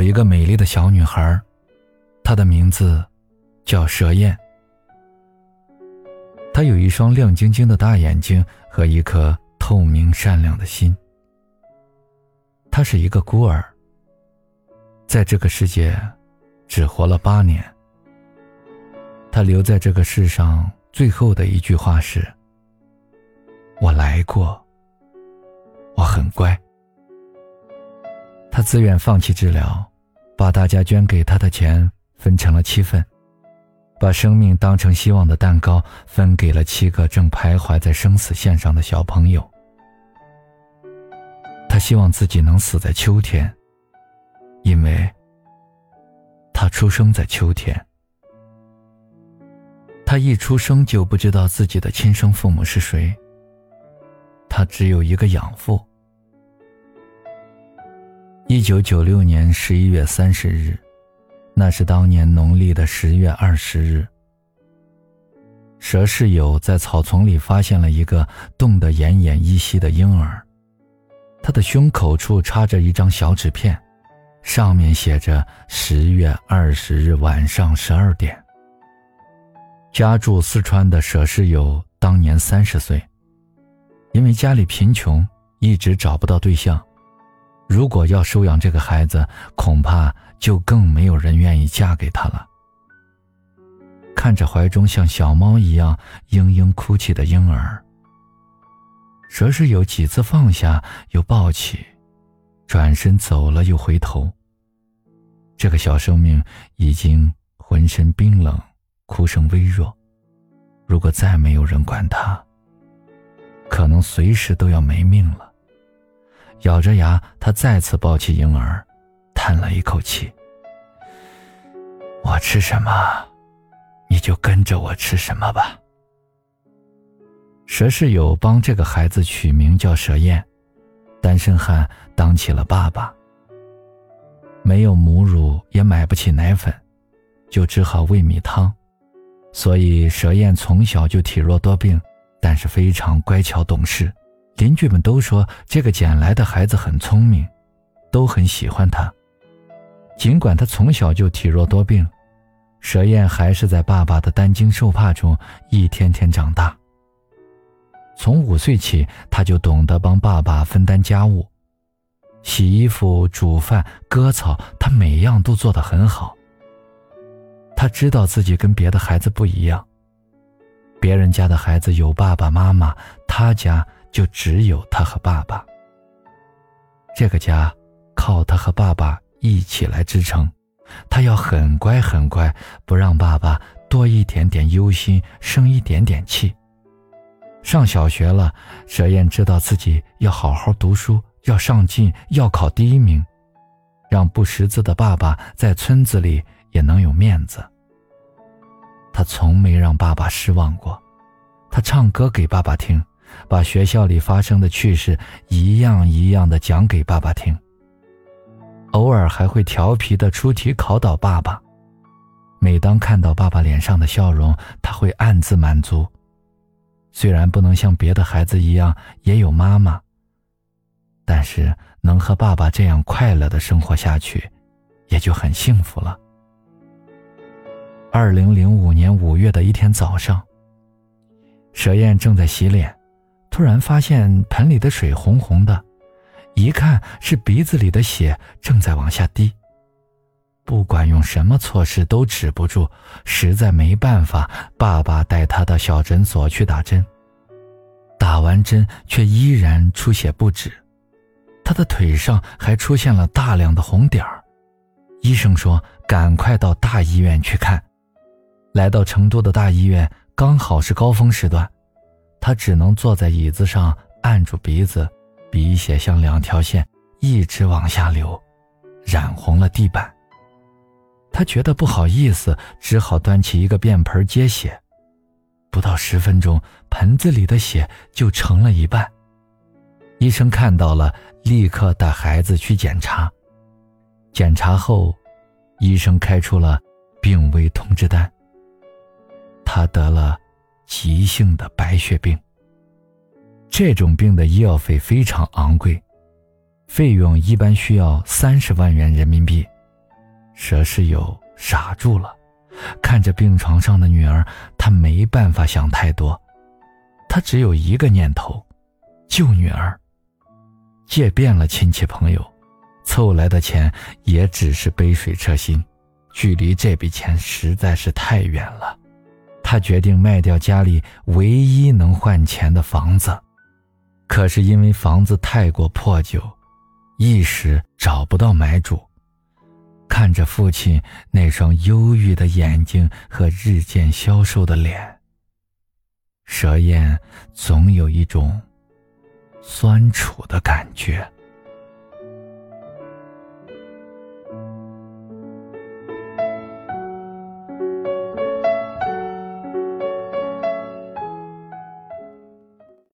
有一个美丽的小女孩，她的名字叫蛇燕。她有一双亮晶晶的大眼睛和一颗透明善良的心。她是一个孤儿，在这个世界只活了八年。她留在这个世上最后的一句话是：“我来过，我很乖。”他自愿放弃治疗，把大家捐给他的钱分成了七份，把生命当成希望的蛋糕分给了七个正徘徊在生死线上的小朋友。他希望自己能死在秋天，因为他出生在秋天。他一出生就不知道自己的亲生父母是谁，他只有一个养父。一九九六年十一月三十日，那是当年农历的十月二十日。佘世友在草丛里发现了一个冻得奄奄一息的婴儿，他的胸口处插着一张小纸片，上面写着“十月二十日晚上十二点”。家住四川的佘世友当年三十岁，因为家里贫穷，一直找不到对象。如果要收养这个孩子，恐怕就更没有人愿意嫁给他了。看着怀中像小猫一样嘤嘤哭泣的婴儿，佘世友几次放下又抱起，转身走了又回头。这个小生命已经浑身冰冷，哭声微弱。如果再没有人管他，可能随时都要没命了。咬着牙，他再次抱起婴儿，叹了一口气：“我吃什么，你就跟着我吃什么吧。”佘世友帮这个孩子取名叫佘燕，单身汉当起了爸爸。没有母乳，也买不起奶粉，就只好喂米汤，所以佘燕从小就体弱多病，但是非常乖巧懂事。邻居们都说这个捡来的孩子很聪明，都很喜欢他。尽管他从小就体弱多病，佘燕还是在爸爸的担惊受怕中一天天长大。从五岁起，他就懂得帮爸爸分担家务，洗衣服、煮饭、割草，他每样都做得很好。他知道自己跟别的孩子不一样，别人家的孩子有爸爸妈妈，他家。就只有他和爸爸。这个家靠他和爸爸一起来支撑，他要很乖很乖，不让爸爸多一点点忧心，生一点点气。上小学了，佘燕知道自己要好好读书，要上进，要考第一名，让不识字的爸爸在村子里也能有面子。他从没让爸爸失望过，他唱歌给爸爸听。把学校里发生的趣事一样一样的讲给爸爸听。偶尔还会调皮的出题考倒爸爸。每当看到爸爸脸上的笑容，他会暗自满足。虽然不能像别的孩子一样也有妈妈，但是能和爸爸这样快乐的生活下去，也就很幸福了。二零零五年五月的一天早上，佘燕正在洗脸。突然发现盆里的水红红的，一看是鼻子里的血正在往下滴。不管用什么措施都止不住，实在没办法，爸爸带他到小诊所去打针。打完针却依然出血不止，他的腿上还出现了大量的红点儿。医生说：“赶快到大医院去看。”来到成都的大医院，刚好是高峰时段。他只能坐在椅子上，按住鼻子，鼻血像两条线一直往下流，染红了地板。他觉得不好意思，只好端起一个便盆接血。不到十分钟，盆子里的血就成了一半。医生看到了，立刻带孩子去检查。检查后，医生开出了病危通知单。他得了。急性的白血病。这种病的医药费非常昂贵，费用一般需要三十万元人民币，佘世友傻住了，看着病床上的女儿，他没办法想太多，他只有一个念头：救女儿。借遍了亲戚朋友，凑来的钱也只是杯水车薪，距离这笔钱实在是太远了。他决定卖掉家里唯一能换钱的房子，可是因为房子太过破旧，一时找不到买主。看着父亲那双忧郁的眼睛和日渐消瘦的脸，蛇燕总有一种酸楚的感觉。